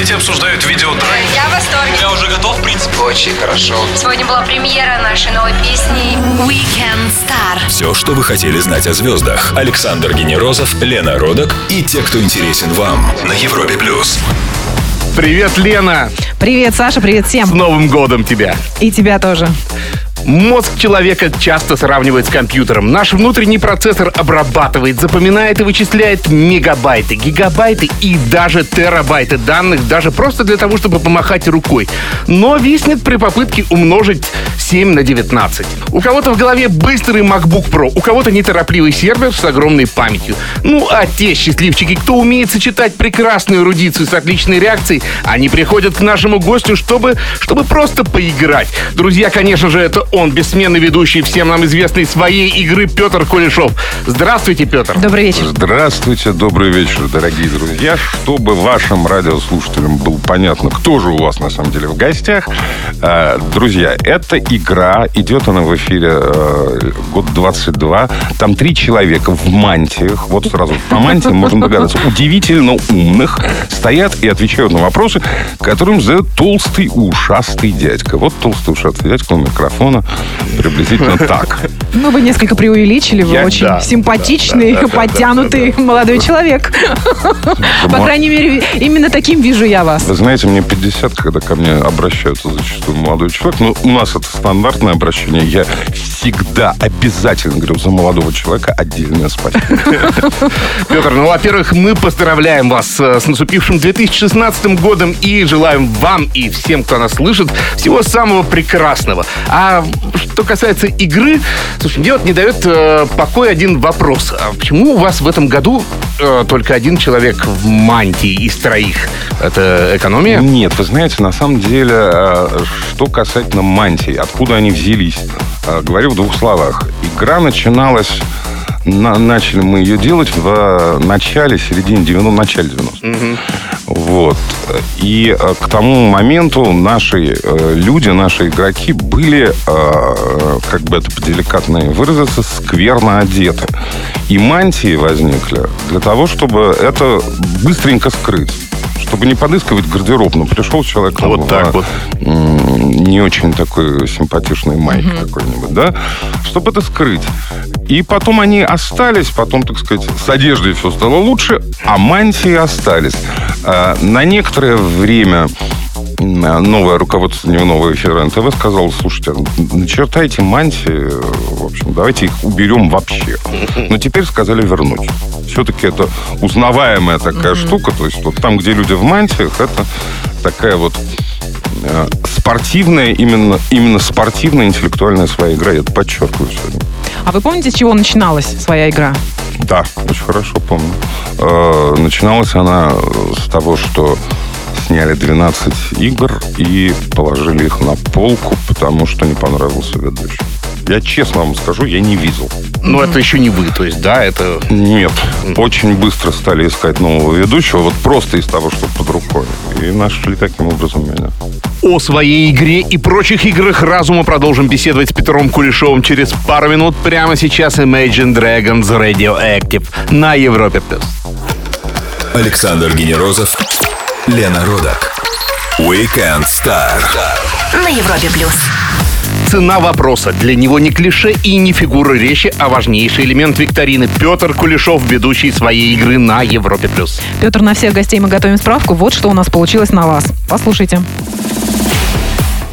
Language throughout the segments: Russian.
Дети обсуждают видеотрек. Я в восторге. Я уже готов, в принципе. Очень хорошо. Сегодня была премьера нашей новой песни Weekend Star. Все, что вы хотели знать о звездах. Александр Генерозов, Лена Родок и те, кто интересен вам на Европе плюс. Привет, Лена! Привет, Саша, привет С всем. Новым годом тебя! И тебя тоже. Мозг человека часто сравнивают с компьютером. Наш внутренний процессор обрабатывает, запоминает и вычисляет мегабайты, гигабайты и даже терабайты данных, даже просто для того, чтобы помахать рукой. Но виснет при попытке умножить 7 на 19. У кого-то в голове быстрый MacBook Pro, у кого-то неторопливый сервер с огромной памятью. Ну, а те счастливчики, кто умеет сочетать прекрасную эрудицию с отличной реакцией, они приходят к нашему гостю, чтобы, чтобы просто поиграть. Друзья, конечно же, это он, бессменный ведущий всем нам известной своей игры Петр Кулешов. Здравствуйте, Петр. Добрый вечер. Здравствуйте, добрый вечер, дорогие друзья. Чтобы вашим радиослушателям было понятно, кто же у вас на самом деле в гостях. э, Друзья, эта игра, идет она в эфире э, год 22. Там три человека в мантиях, вот сразу по мантии можно догадаться, удивительно умных, стоят и отвечают на вопросы, которым задает толстый ушастый дядька. Вот толстый ушастый дядька у микрофона приблизительно так. Ну, вы несколько преувеличили, вы Я- очень да, симпатичный, да, да, да, подтянутый молодой человек. По крайней мере, именно таким вижу я вас. Вы знаете, мне 50, когда ко мне обращаются зачастую молодой человек, но у нас это стандартное обращение, я всегда обязательно говорю за молодого человека отдельное спасибо. Петр, ну, во-первых, мы поздравляем вас э, с наступившим 2016 годом и желаем вам и всем, кто нас слышит, всего самого прекрасного. А что касается игры, слушай, мне вот не дает э, покоя один вопрос. А почему у вас в этом году э, только один человек в мантии из троих? Это экономия? Нет, вы знаете, на самом деле, э, что касательно мантий, откуда они взялись, э, говорю в двух словах. Игра начиналась на- начали мы ее делать в начале, середине 90 начале 90 Вот. И э, к тому моменту наши э, люди, наши игроки были, э, как бы это деликатно выразиться, скверно одеты. И мантии возникли для того, чтобы это быстренько скрыть. Чтобы не подыскивать гардеробно. Пришел человек Вот в, так вот. м, не очень такой симпатичный майк какой-нибудь, да? Чтобы это скрыть. И потом они остались, потом, так сказать, с одеждой все стало лучше, а мантии остались. А, На некоторое время новое руководство дневного эфира НТВ сказало, слушайте, начертайте мантии, в общем, давайте их уберем вообще. Но теперь сказали вернуть. Все-таки это узнаваемая такая штука, то есть вот там, где люди в мантиях, это такая вот э, спортивная, именно, именно спортивная интеллектуальная своя игра. Я это подчеркиваю сегодня. А вы помните, с чего начиналась своя игра? Да, очень хорошо помню. Э, Начиналась она с того, что сняли 12 игр и положили их на полку, потому что не понравился ведущий. Я честно вам скажу, я не видел. Ну, это еще не вы, то есть, да, это... Нет. Очень быстро стали искать нового ведущего, вот просто из того, что под рукой. И нашли таким образом меня. О своей игре и прочих играх разума продолжим беседовать с Петром Кулешовым через пару минут. Прямо сейчас Imagine Dragons Radioactive на Европе+. плюс. Александр Генерозов, Лена Родок. Weekend Star. На Европе плюс. Цена вопроса. Для него не клише и не фигура речи, а важнейший элемент викторины. Петр Кулешов, ведущий своей игры на Европе+. плюс. Петр, на всех гостей мы готовим справку. Вот что у нас получилось на вас. Послушайте.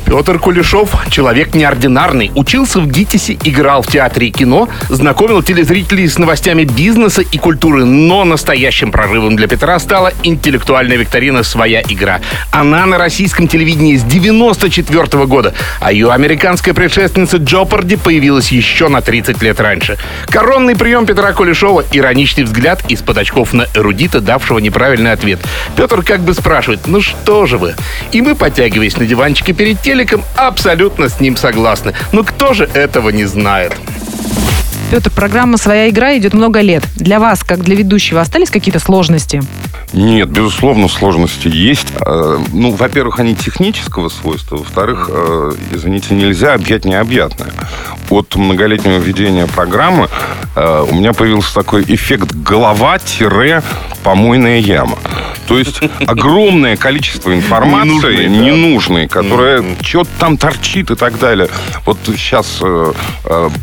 Петр Кулешов – человек неординарный. Учился в ГИТИСе, играл в театре и кино, знакомил телезрителей с новостями бизнеса и культуры. Но настоящим прорывом для Петра стала интеллектуальная викторина «Своя игра». Она на российском телевидении с 94 года, а ее американская предшественница Джопарди появилась еще на 30 лет раньше. Коронный прием Петра Кулешова – ироничный взгляд из-под очков на эрудита, давшего неправильный ответ. Петр как бы спрашивает, ну что же вы? И мы, подтягиваясь на диванчике перед телеком, абсолютно с ним согласны. Но кто же этого не знает? Петр, программа «Своя игра» идет много лет. Для вас, как для ведущего, остались какие-то сложности? Нет, безусловно, сложности есть. Э, Ну, во-первых, они технического свойства. Во-вторых, э, извините, нельзя объять необъятное. От многолетнего ведения программы э, у меня появился такой эффект голова-, помойная яма. То есть огромное количество информации Ненужной, да. ненужной, которая что-то там торчит и так далее. Вот сейчас э,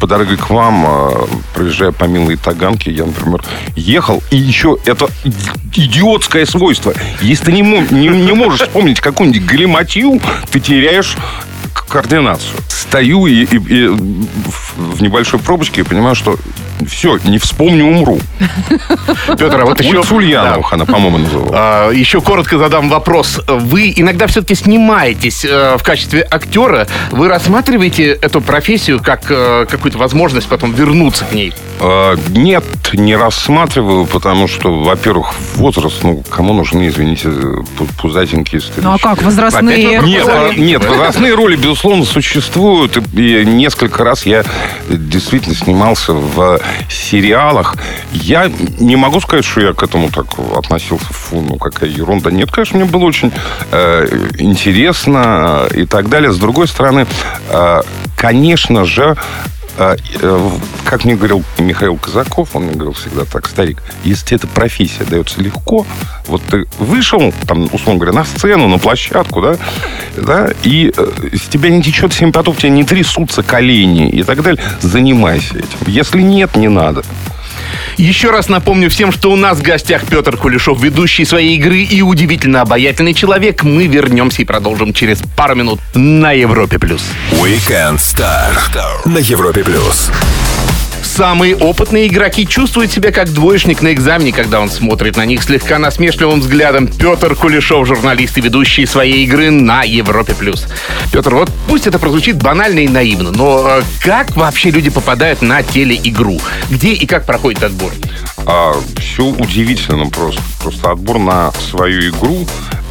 по дороге к вам, проезжая по милой Таганке, я, например, ехал, и еще это идиотское свойство. Если ты не, не, не можешь вспомнить какую-нибудь галиматью, ты теряешь координацию. Стою и, и- и в небольшой пробочке и понимаю, что все, не вспомню, умру. Петр, а вот еще... Улица Ульяновых она, по-моему, называлась. А, Еще коротко задам вопрос. Вы иногда все-таки снимаетесь э, в качестве актера. Вы рассматриваете эту профессию как э, какую-то возможность потом вернуться к ней? А, Нет, не рассматриваю, потому что, во-первых, возраст, ну, кому нужны, извините, пу- пузатенькие старички. Ну а как, возрастные? Опять Нет, нет, возрастные роли, безусловно, существуют. И несколько раз я действительно снимался в сериалах. Я не могу сказать, что я к этому так относился. Фу, ну какая ерунда. Нет, конечно, мне было очень э, интересно э, и так далее. С другой стороны, э, конечно же, как мне говорил Михаил Казаков, он мне говорил всегда так, старик, если эта профессия дается легко, вот ты вышел, там, условно говоря, на сцену, на площадку, да, да, и э, с тебя не течет семь потов, тебя не трясутся колени и так далее, занимайся этим. Если нет, не надо. Еще раз напомню всем, что у нас в гостях Петр Кулешов, ведущий своей игры и удивительно обаятельный человек. Мы вернемся и продолжим через пару минут на Европе+. плюс. Weekend Star на Европе плюс. Самые опытные игроки чувствуют себя как двоечник на экзамене, когда он смотрит на них слегка насмешливым взглядом. Петр Кулешов, журналист и ведущий своей игры на Европе+. плюс. Петр, вот пусть это прозвучит банально и наивно, но э, как вообще люди попадают на телеигру? Где и как проходит отбор? А, все удивительно просто. Просто отбор на свою игру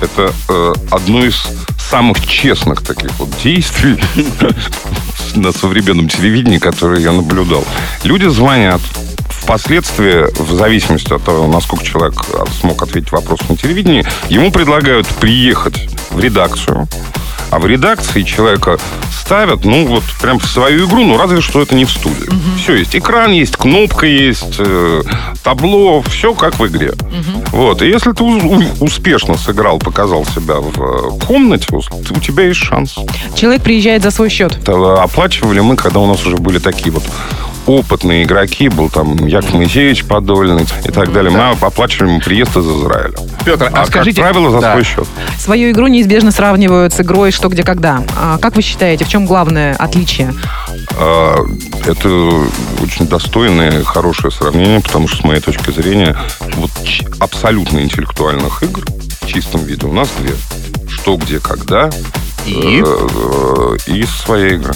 это э, одно из самых честных таких вот действий на современном телевидении, которые я наблюдал. Люди звонят. Впоследствии, в зависимости от того, насколько человек смог ответить вопрос на телевидении, ему предлагают приехать в редакцию, а в редакции человека ставят, ну, вот прям в свою игру, ну, разве что это не в студии. Все есть. Экран есть, кнопка есть, э, табло, все как в игре. Вот. И если ты успешно сыграл, показал себя в э, комнате, у тебя есть шанс. Человек приезжает за свой счет. Оплачивали мы, когда у нас уже были такие вот опытные игроки, был там Яков Моисеевич Подольный и так далее. Мы оплачивали ему приезд из Израиля. Петр, а, А, скажите... как правило, за Да. свой счет. Свою игру неизбежно сравнивают с игрой «Что, где, когда». А как вы считаете, в чем главное отличие? А, Это очень достойное, хорошее сравнение, потому что, с моей точки зрения, вот абсолютно интеллектуальных игр в чистом виде у нас две. Что, где, когда И? э, и своя игра.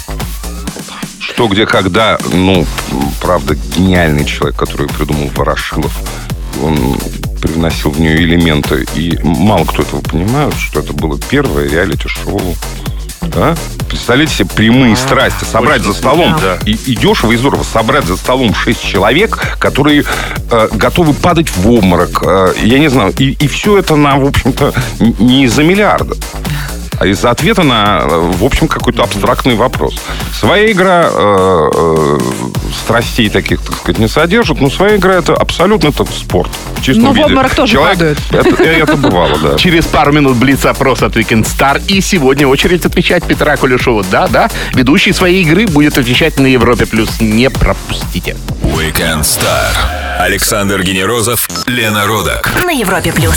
Что, где, когда, ну, правда, гениальный человек, который придумал Ворошилов, он привносил в нее элементы, и мало кто этого понимает, что это было первое реалити-шоу. Да? Представляете себе прямые страсти. Собрать за столом да. и, и дешево, и здорово. Собрать за столом шесть человек, которые э, готовы падать в обморок. э, я не знаю. И, и все это на, в общем-то, не из-за миллиарда. А из-за ответа на, э, в общем, какой-то абстрактный вопрос. Своя игра э, э, страстей таких, так сказать, не содержит, но своя игра это абсолютно это спорт. В чистом Но в виде. обморок тоже Человек- Это, это бывало, да. Через пару минут блиц-опрос от Weekend Star. И сегодня очередь отвечать Петра Кулешова. Да-да, ведущий своей игры будет отвечать на Европе+. плюс. Не пропустите. Weekend Star. Александр Генерозов, Лена Родак. На Европе плюс.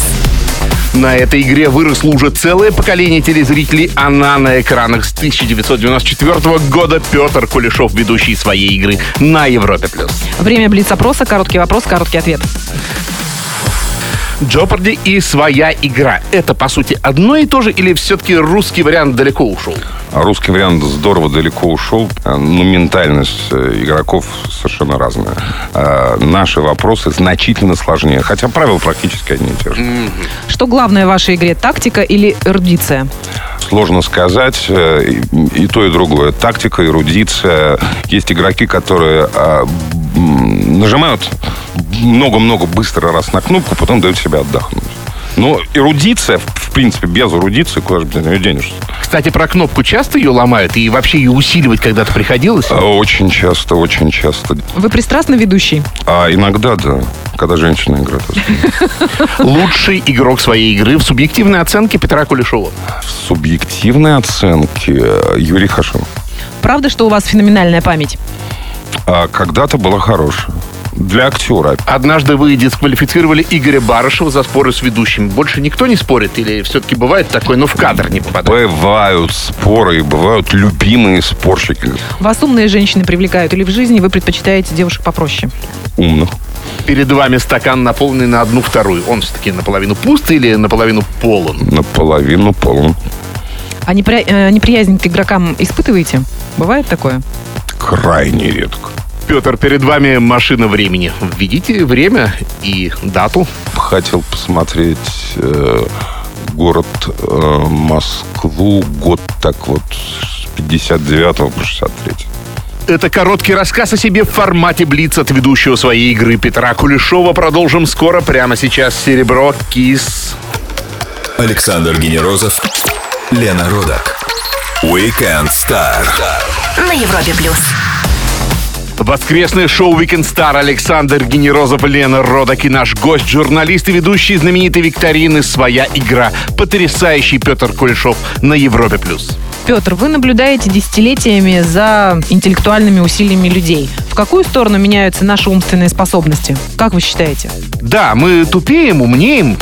На этой игре выросло уже целое поколение телезрителей. Она на экранах с 1994 года. Петр Кулешов, ведущий своей игры на Европе+. плюс. Время блиц-опроса, короткий вопрос, короткий ответ. Джопарди и своя игра. Это, по сути, одно и то же или все-таки русский вариант далеко ушел? Русский вариант здорово далеко ушел, э, но ментальность э, игроков совершенно разная. А Наши вопросы значительно сложнее, хотя правила практически одни и те же. Что главное в вашей игре, тактика или эрудиция? Сложно сказать, э, и то, и другое. Тактика, эрудиция. Есть игроки, которые нажимают много-много быстро раз на кнопку, потом дают себе отдохнуть. Но эрудиция, в в принципе, без эрудиции, куда же без нее денешься? Кстати, про кнопку часто ее ломают и вообще ее усиливать когда-то приходилось? А, Очень часто, очень часто. Вы пристрастный ведущий? А иногда, да, когда женщина играет. Лучший игрок своей игры в субъективной оценке Петра Кулешова. В субъективной оценке э, Юрий Хашим. Правда, что у вас феноменальная память? А когда-то была хорошая. Для актера. Однажды вы дисквалифицировали Игоря Барышева за споры с ведущим. Больше никто не спорит? Или все-таки бывает такое, но в кадр не попадает? Бывают споры, и бывают любимые спорщики. Вас умные женщины привлекают или в жизни вы предпочитаете девушек попроще? Умных. Перед вами стакан наполненный на одну вторую. Он все-таки наполовину пуст или наполовину полон? Наполовину полон. А непри- э, неприязнь к игрокам испытываете? Бывает такое? Крайне редко. Петр, перед вами машина времени. Введите время и дату. Хотел посмотреть э, город э, Москву год так вот с 59 по 63. Это короткий рассказ о себе в формате Блиц от ведущего своей игры Петра Кулешова. Продолжим скоро. Прямо сейчас Серебро, Кис. Александр Генерозов, Лена Родак. Weekend Star. На Европе плюс. Воскресное шоу Weekend Star Александр Генерозов, Лена Родок и наш гость, журналист и ведущий знаменитой викторины «Своя игра». Потрясающий Петр Кулешов на Европе+. плюс. Петр, вы наблюдаете десятилетиями за интеллектуальными усилиями людей. В какую сторону меняются наши умственные способности? Как вы считаете? Да, мы тупеем, умнеем.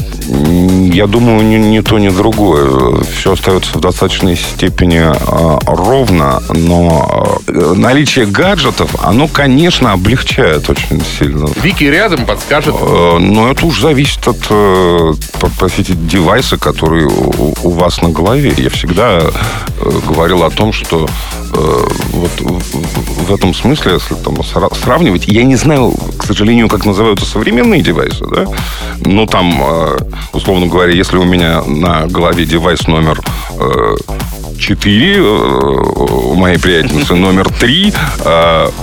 Я думаю, ни, ни то, ни другое. Все остается в достаточной степени э, ровно, но э, наличие гаджетов, оно, конечно, облегчает очень сильно. Вики рядом подскажет. Э, Но это уж зависит от, э, простите, девайса, который у, у вас на голове. Я всегда э, говорил о том, что вот в, этом смысле, если там сра- сравнивать, я не знаю, к сожалению, как называются современные девайсы, да, но там, э, условно говоря, если у меня на голове девайс номер э, 4, у моей приятельницы номер 3,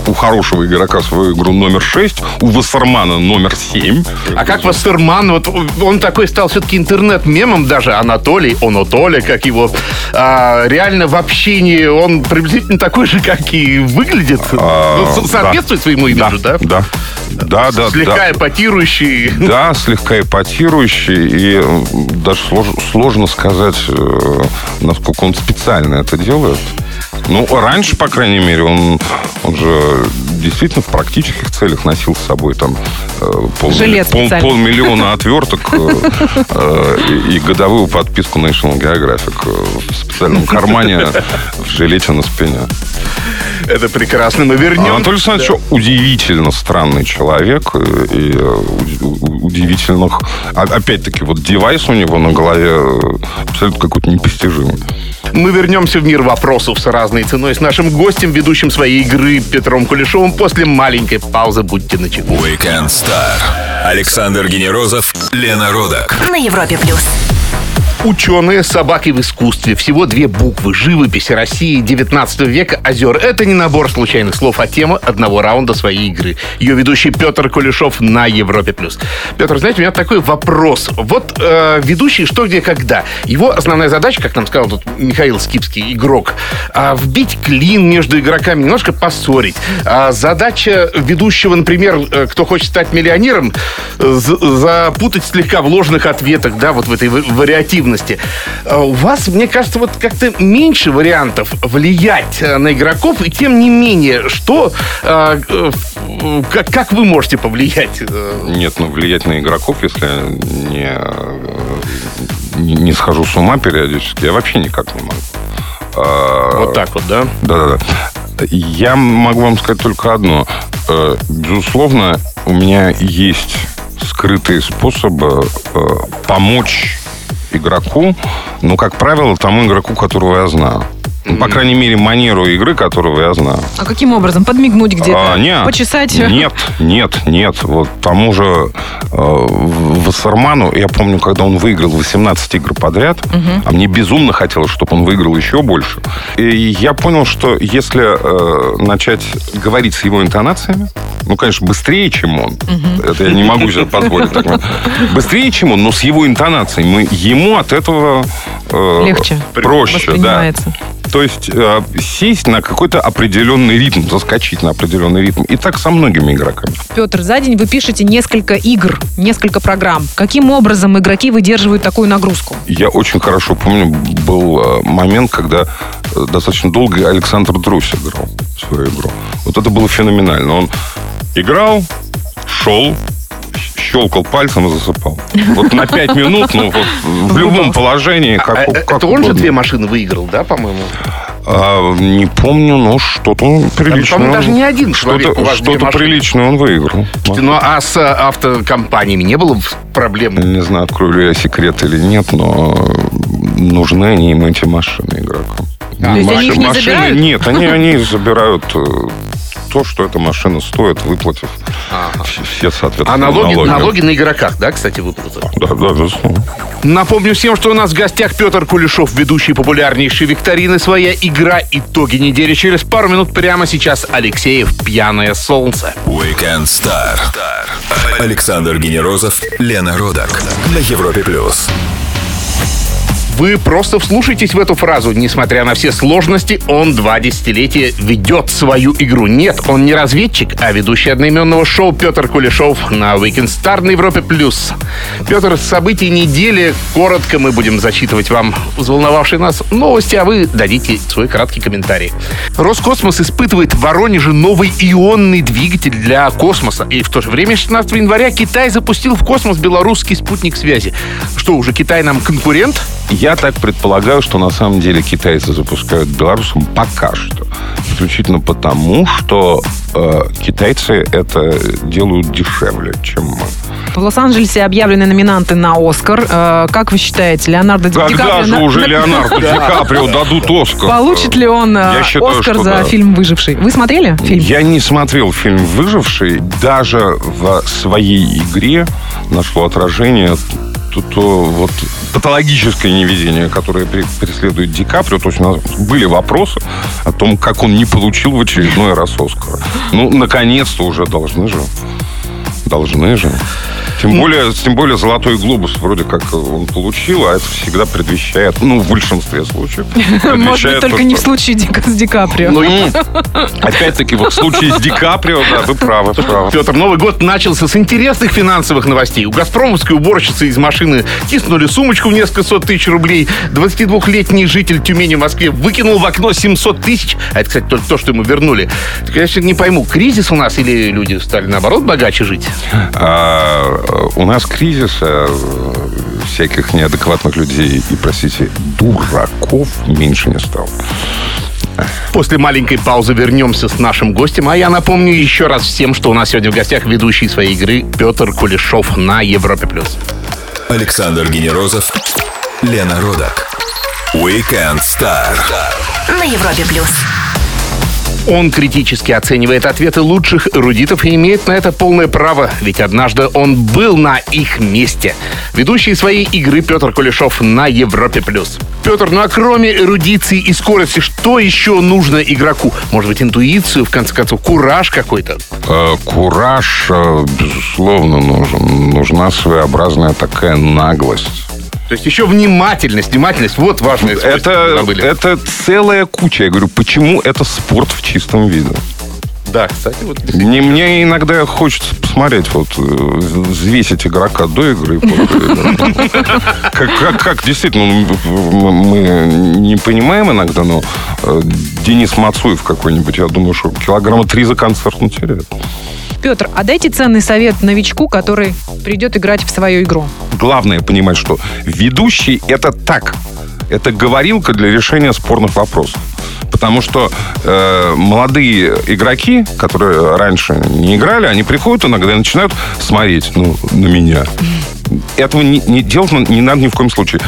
у хорошего игрока свою игру номер 6, у Вассермана номер 7. А как Вассерман, вот он такой стал все-таки интернет-мемом даже, Анатолий, Онотоля, как его. А, реально в общении он приблизительно такой же, как и выглядит. А, Ну, со- соответствует своему имиджу, да? Да, да, да. Слегка да. эпатирующий. Да, слегка эпатирующий, и даже слож- сложно сказать, э, насколько он специально это делает. Ну, раньше, по крайней мере, он, он же действительно в практических целях носил с собой там э, пол, Жилет пол- полмиллиона отверток э, э, и, годовую подписку National Geographic в специальном кармане в жилете на спине. Это прекрасно. Мы вернем. Анатолий Александрович удивительно странный человек и удивительных... а- Опять-таки, вот девайс у него на голове абсолютно какой-то непостижимый. Мы вернемся в мир вопросов с разной ценой с нашим гостем, ведущим своей игры Петром Кулешовым после маленькой паузы. Будьте начеку. Weekend Star. Александр Генерозов, Лена Родак. На Европе плюс. Ученые собаки в искусстве. Всего две буквы. Живопись России 19 века озер. Это не набор случайных слов, а тема одного раунда своей игры. Ее ведущий Петр Кулешов на Европе+. плюс. Петр, знаете, у меня такой вопрос. Вот э, ведущий «Что, где, когда». Его основная задача, как нам сказал тут Михаил Скипский, игрок, а, вбить клин между игроками, немножко поссорить. А задача ведущего, например, э, кто хочет стать миллионером, э, запутать слегка в ложных ответах, да, вот в этой ва- вариативности. А У вас, мне кажется, вот как-то меньше вариантов влиять э, на игроков, и тем не менее, что, э, э, как, как вы можете повлиять? э, Нет, ну, влиять на игроков, если не, не, не схожу с ума периодически, я вообще никак не могу. А, Вот так вот, да? Да-да-да. Я могу вам сказать только одно. Безусловно, у меня есть скрытые способы э, помочь игроку, ну, как правило, тому игроку, которого я знаю. Ну, по крайней мере, манеру игры, которого я знаю. А каким образом? Подмигнуть где-то? А, нет. Почесать? Нет, нет, нет. Вот тому же э, Вассерману, я помню, когда он выиграл 18 игр подряд, а мне безумно хотелось, чтобы он выиграл еще больше. И я понял, что если э, начать говорить с его интонациями, ну, конечно, быстрее, чем он, это я не могу себе позволить. так, быстрее, чем он, но с его интонацией, мы, ему от этого э, Легче проще, да. То есть э, сесть на какой-то определенный ритм, заскочить на определенный ритм. И так со многими игроками. Петр, за день вы пишете несколько игр, несколько программ. Каким образом игроки выдерживают такую нагрузку? Я очень хорошо помню, был э, момент, когда э, достаточно долго Александр Друсь играл свою игру. Вот это было феноменально. Он играл, шел, щелкал пальцем и засыпал. Вот на пять минут, ну вот в любом положении, как, А, как это он же две машины выиграл, да, по-моему? А, не помню, но что-то приличное. по-моему, даже не один Что-то, человек, что-то машины. приличное он выиграл. Ну, а с а, автокомпаниями не было проблем? Не знаю, открою ли я секрет или нет, но нужны они им эти машины игрокам. То есть они их не машины, забирают? Нет, они, они забирают э, то, что эта машина стоит, выплатив все, все, соответственно, А налоги, налоги на игроках, да, кстати, выплаты? Да, да, безусловно. Напомню всем, что у нас в гостях Петр Кулешов, ведущий популярнейшей викторины «Своя игра. Итоги недели». Через пару минут прямо сейчас Алексеев «Пьяное солнце». Weekend Star. Александр Генерозов, Лена Родак на Европе плюс. Вы просто вслушайтесь в эту фразу. Несмотря на все сложности, он два десятилетия ведет свою игру. Нет, он не разведчик, а ведущий одноименного шоу Петр Кулешов на Weekend Star на Европе+. плюс. Петр, события недели. Коротко мы будем зачитывать вам взволновавшие нас новости, а вы дадите свой краткий комментарий. Роскосмос испытывает в Воронеже новый ионный двигатель для космоса. И в то же время 16 января Китай запустил в космос белорусский спутник связи. Что, уже Китай нам конкурент? Я так предполагаю, что на самом деле китайцы запускают белорусам пока что. Исключительно потому, что э, китайцы это делают дешевле, чем мы. В Лос-Анджелесе объявлены номинанты на Оскар. Э, Как вы считаете, Леонардо Ди Когда Каприо же на- уже на- Леонардо Ди Каприо дадут Оскар? Получит ли он э, считаю, Оскар за да. фильм «Выживший»? Вы смотрели фильм? Я не смотрел фильм «Выживший». Даже в своей игре нашло отражение то, то вот патологическое невезение, которое пре- преследует Ди Каприо. То есть у нас были вопросы о том, как он не получил в очередной раз Оскара. Ну, наконец-то уже должны же. Должны же. Тем более, тем более «Золотой глобус» вроде как он получил, а это всегда предвещает, ну, в большинстве случаев, Может быть, предвещает только то, не в случае с Ди Каприо. Ну, опять-таки, вот в случае с Ди Каприо, да, вы правы, правы. Петр, Новый год начался с интересных финансовых новостей. У «Газпромовской» уборщицы из машины тиснули сумочку в несколько сот тысяч рублей. 22-летний житель Тюмени в Москве выкинул в окно 700 тысяч. А это, кстати, только то, что ему вернули. Так я не пойму, кризис у нас или люди стали, наоборот, богаче жить? А, у нас кризис а, всяких неадекватных людей и, простите, дураков меньше не стало. После маленькой паузы вернемся с нашим гостем. А я напомню еще раз всем, что у нас сегодня в гостях ведущий своей игры Петр Кулешов на Европе+. плюс. Александр Генерозов, Лена Родак. Weekend Star. На Европе плюс. Он критически оценивает ответы лучших эрудитов и имеет на это полное право, ведь однажды он был на их месте. Ведущий своей игры Петр Кулешов на Европе+. плюс. Петр, ну а кроме эрудиции и скорости, что еще нужно игроку? Может быть, интуицию, в конце концов, кураж какой-то? Э, Кураж, э, безусловно, нужен. Нужна своеобразная такая наглость. То есть еще внимательность, внимательность, вот важное Это, это целая куча. Я говорю, почему это спорт в чистом виде? Да, кстати, вот. Мне, мне иногда хочется посмотреть, вот, э, взвесить игрока до игры. Как, как, как действительно, ну, мы не понимаем иногда, но э, Денис Мацуев какой-нибудь, я думаю, что килограмма три за концерт он теряет. Петр, а дайте ценный совет новичку, который придет играть в свою игру. Главное понимать, что ведущий это так. Это говорилка для решения спорных вопросов. Потому что э, молодые игроки, которые раньше не играли, они приходят иногда и начинают смотреть ну, на меня. Этого не, не делать не надо ни в коем случае.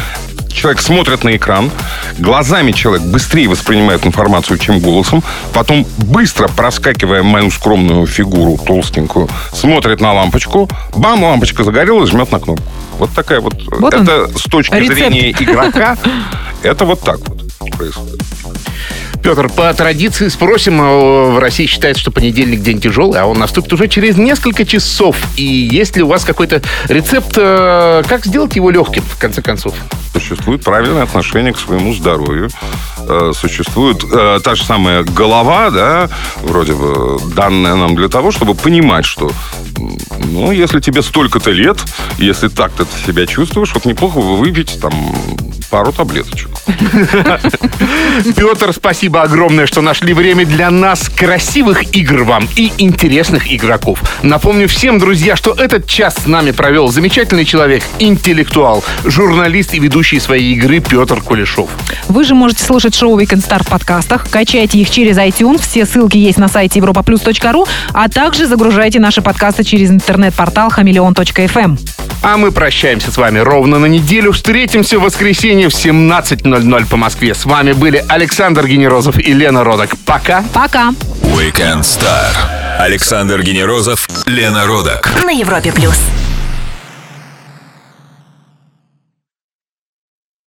Человек смотрит на экран, глазами человек быстрее воспринимает информацию, чем голосом, потом быстро проскакивая мою скромную фигуру толстенькую, смотрит на лампочку, бам, лампочка загорелась, жмет на кнопку. Вот такая вот. Вот он, это с точки рецепт. зрения игрока, это вот так вот происходит. Петр, по традиции спросим, э, в России считается, что понедельник день тяжелый, а он наступит уже через несколько часов. И есть ли у вас какой-то рецепт, э, как сделать его легким, в конце концов? Существует правильное отношение к своему здоровью. Э, существует э, та же самая голова, да, вроде бы данная нам для того, чтобы понимать, что ну, если тебе столько-то лет, если так-то ты себя чувствуешь, вот неплохо бы выпить там пару таблеточек. Петр, спасибо огромное, что нашли время для нас. Красивых игр вам и интересных игроков. Напомню всем, друзья, что этот час с нами провел замечательный человек, интеллектуал, журналист и ведущий своей игры Петр Кулешов. Вы же можете слушать шоу Weekend Star в подкастах, качайте их через iTunes, все ссылки есть на сайте europaplus.ru, а также загружайте наши подкасты через интернет-портал хамелеон.фм. А мы прощаемся с вами ровно на неделю. Встретимся в воскресенье в 17.00 по Москве. С вами были Александр Генерозов и Лена Родок. Пока. Пока! Weekend Star. Александр Генерозов, Лена Родак. На Европе плюс.